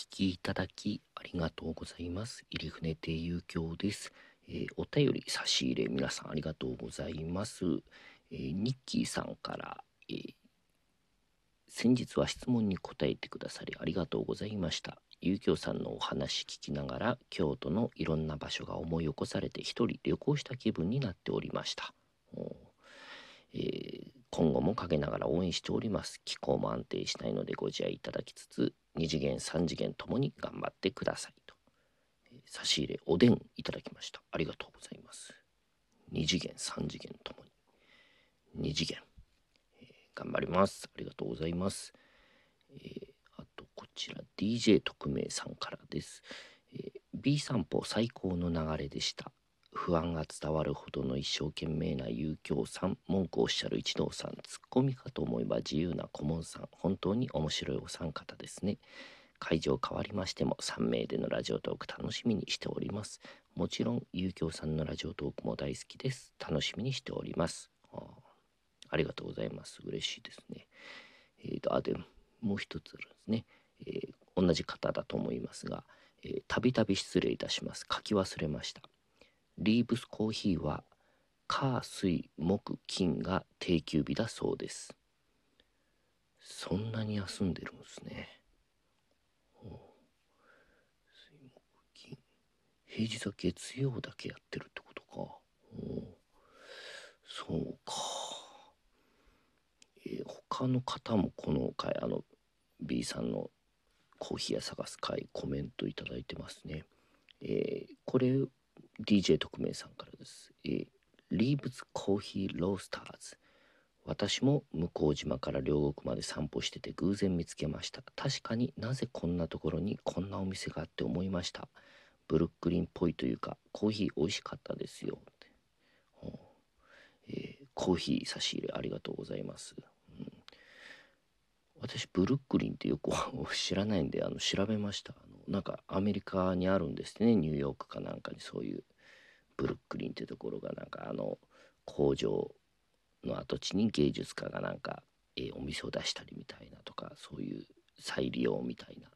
聞きいただきありがとうございます。入船亭遊興です、えーお便り差し入れ皆さんありがとうございます、えーニッキーさんから、えー先日は質問に答えてくださりありがとうございました。遊興さんのお話聞きながら京都のいろんな場所が思い起こされて一人旅行した気分になっておりました。えー今後も陰ながら応援しております。気候も安定しないのでご自愛いただきつつ2次元3次元ともに頑張ってくださいと、えー差し入れおでんいただきました。ありがとうございます。2次元3次元ともに。2次元、えー頑張ります。ありがとうございます、えーあとこちら DJ 特命さんからです、えー B 散歩最高の流れでした。不安が伝わるほどの一生懸命な遊興さん。文句をおっしゃる一同さん。ツッコミかと思えば自由な顧問さん。本当に面白いお三方ですね。会場変わりましても3名でのラジオトーク楽しみにしております。もちろん遊興さんのラジオトークも大好きです。楽しみにしております。あありがとうございます。嬉しいですね。えーとあでもう一つあるんですね、えー同じ方だと思いますがたびたび失礼いたします。書き忘れました。リーブスコーヒーは火水木金が定休日だそうです。そんなに休んでるんですね。水木金。平日は月曜だけやってるってことか。そうか。えー他の方もこの回あの B さんのコーヒー屋探す会コメントいただいてますね。えーこれ DJ 特命さんからです。えーリーブズコーヒーロースターズ。私も向島から両国まで散歩してて偶然見つけました。確かになぜこんなところにこんなお店があって思いました。ブルックリンっぽいというかコーヒー美味しかったですよ。えーコーヒー差し入れありがとうございます。うん私ブルックリンってよく 知らないんであの調べましたなんかアメリカにあるんですね。ニューヨークかなんかにそういうブルックリンってところがなんかあの工場の跡地に芸術家がなんか、えーお店を出したりみたいなとかそういう再利用みたいな。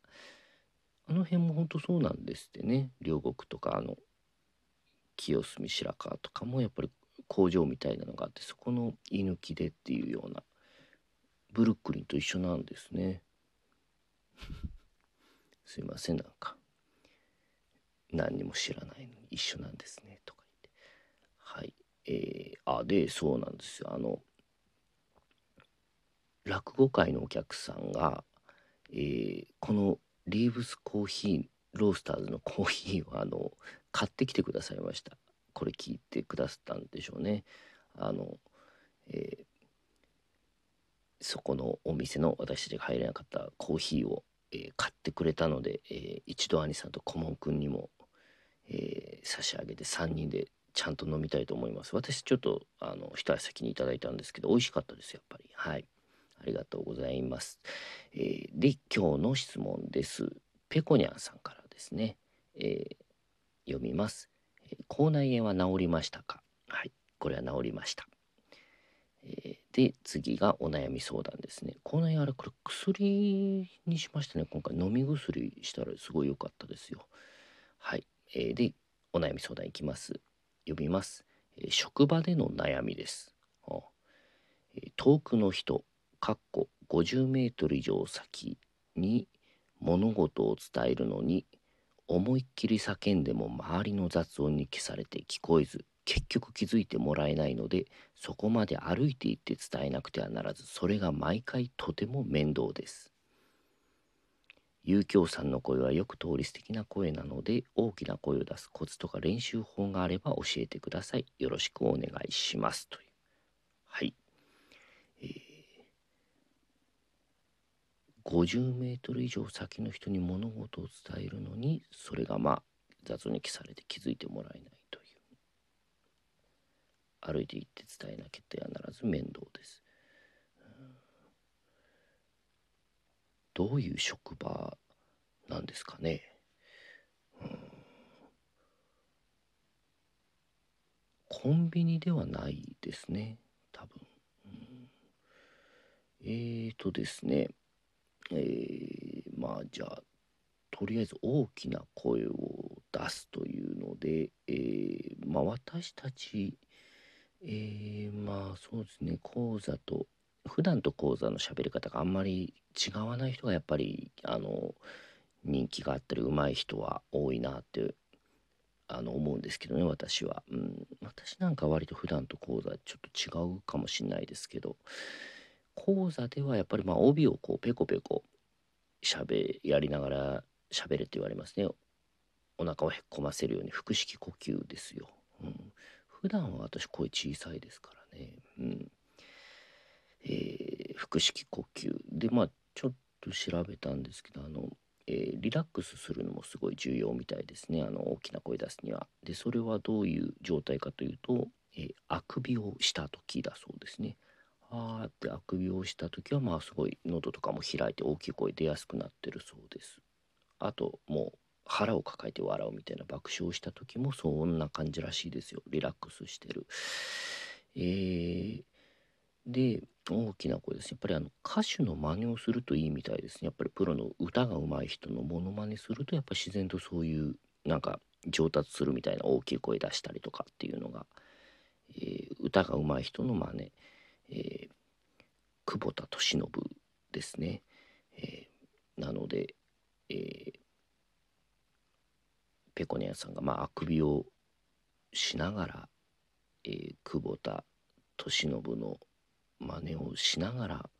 あの辺も本当そうなんですってね。両国とかあの清澄白河とかもやっぱり工場みたいなのがあってそこの居抜きでっていうような。ブルックリンと一緒なんですね。すいませんなんか。何にも知らないのに一緒なんですねとか言って。はい。えー、あでそうなんですよ。あの落語会のお客さんが、えーこのリーブスコーヒーロースターズのコーヒーをあの買ってきてくださいました。これ聞いてくださったんでしょうね。あの、えーそこのお店の私たちが入れなかったコーヒーを、えー買ってくれたので、えー一度兄さんと顧問くんにも、えー差し上げて3人でちゃんと飲みたいと思います。私ちょっとあの一足先にいただいたんですけど美味しかったですやっぱり。はい。ありがとうございます、えーで今日の質問です。ペコニャンさんからですね、えー読みます、え口内炎は治りましたか？はい。これは治りました。えーで次がお悩み相談ですね。口内炎あれこれ薬にしましたね。今回飲み薬したらすごい良かったですよ。はい、えーでお悩み相談いきます。読みます、えー職場での悩みです、あえー遠くの人かっこ50メートル以上先に物事を伝えるのに思いっきり叫んでも周りの雑音に消されて聞こえず結局気づいてもらえないのでそこまで歩いて行って伝えなくてはならずそれが毎回とても面倒です。遊興さんの声はよく通り素敵な声なので大きな声を出すコツとか練習法があれば教えてください。よろしくお願いしますという。はい。えー50メートル以上先の人に物事を伝えるのにそれがまあ雑に消されて気づいてもらえない。歩いて行って伝えなきゃてはならず面倒です。どういう職場なんですかね。コンビニではないですね。多分、えーとですね。えーまあじゃあとりあえず大きな声を出すというので、えー、まあ私たち、えー、まあそうですね。講座と普段と講座の喋り方があんまり違わない人がやっぱりあの人気があったり上手い人は多いなってあの思うんですけどね私は、うん、私なんか割と普段と講座ちょっと違うかもしんないですけど講座ではやっぱりまあ帯をこうペコペコしゃべやりながら喋れって言われますね。お腹をへっこませるように腹式呼吸ですよ、うん、普段は私声小さいですからねうんえー、腹式呼吸でまあちょっと調べたんですけどあのえー、リラックスするのもすごい重要みたいですねあの大きな声出すには。でそれはどういう状態かというと、えー、あくびをした時だそうですね。あーってあくびをした時はまあすごい喉とかも開いて大きい声出やすくなってるそうです。あともう腹を抱えて笑うみたいな爆笑した時もそんな感じらしいですよ。リラックスしてる。えー、で大きな声です。やっぱりあの歌手の真似をするといいみたいですね。やっぱりプロの歌が上手い人のモノマネするとやっぱ自然とそういうなんか上達するみたいな大きい声出したりとかっていうのが、えー、歌が上手い人の真似、えー、久保田利伸ですね、えー、なので、えー、ペコニャさんがまああくびをしながら、えー、久保田利伸の真似をしながら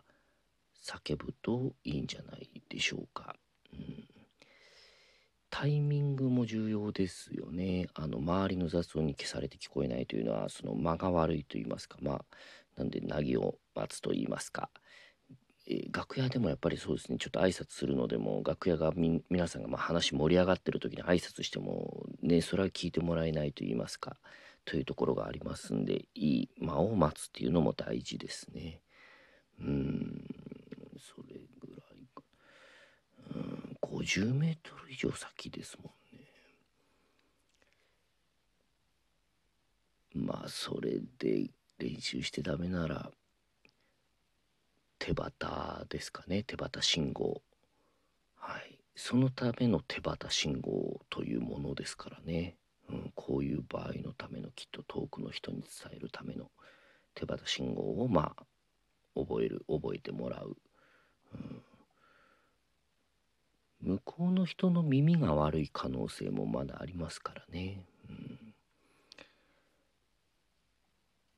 叫ぶといいんじゃないでしょうか。うん、タイミングも重要ですよね。あの周りの雑音に消されて聞こえないというのはその間が悪いと言いますかまあなんでなぎを待つと言いますか。えー、楽屋でもやっぱりそうですねちょっと挨拶するのでも楽屋が皆さんがまあ話盛り上がってる時に挨拶してもねそれは聞いてもらえないと言いますかというところがありますんでいい間を待つっていうのも大事ですね。うんそれぐらいかうん50メートル以上先ですもんね。まあそれで練習してダメなら手旗ですかね。手旗信号。はい。そのための手旗信号というものですからね。うん、こういう場合のためのきっと遠くの人に伝えるための手旗信号をまあ覚える覚えてもらう、うん、向こうの人の耳が悪い可能性もまだありますからね、うん、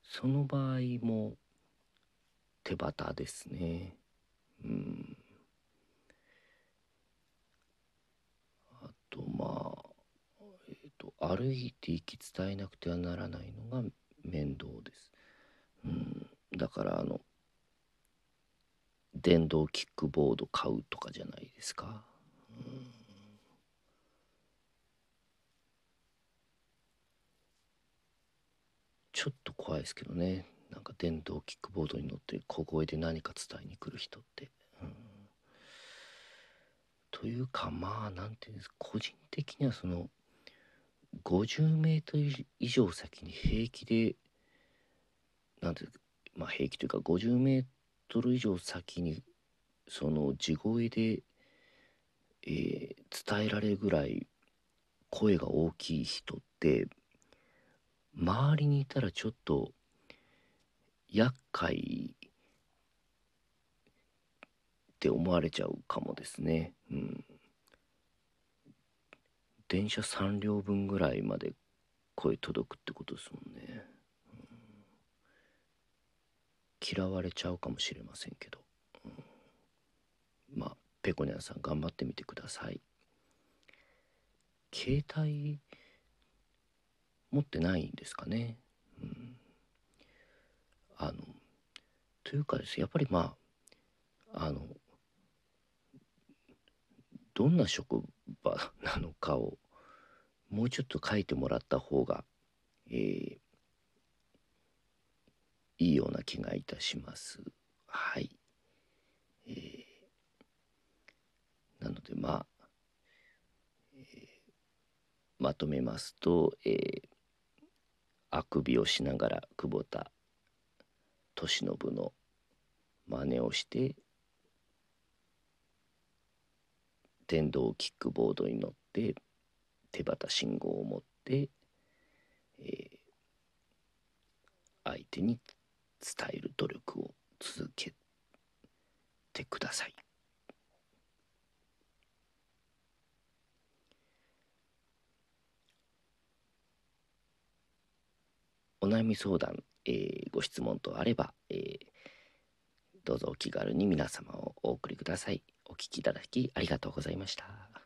その場合も手旗ですね。うん。あとまあえっと歩いて行き伝えなくてはならないのが面倒です。うん、だからあの電動キックボード買うとかじゃないですか。うん、ちょっと怖いですけどね。なんか電動キックボードに乗って小声で何か伝えに来る人って。というかまあ何て言うんです個人的にはその50メートル以上先に平気でなんていうかまあ平気というか50メートル以上先にその地声で、えー、伝えられるぐらい声が大きい人って周りにいたらちょっと厄介って思われちゃうかもですね。うん。電車3両分ぐらいまで声届くってことですもんね、うん、嫌われちゃうかもしれませんけど、うん、まあペコニャンさん頑張ってみてください。携帯持ってないんですかね、うん、あのというかですやっぱりまああのどんな職場なのかをもうちょっと書いてもらった方が、えー、いいような気がいたします。はい。えー、なのでまあ、えー、まとめますと、えー、あくびをしながら久保田利伸の真似をして電動キックボードに乗って手旗信号を持って、えー、相手に伝える努力を続けてください。お悩み相談、えー、ご質問とあれば、えー、どうぞお気軽に皆様をお送りください。お聞きいただきありがとうございました。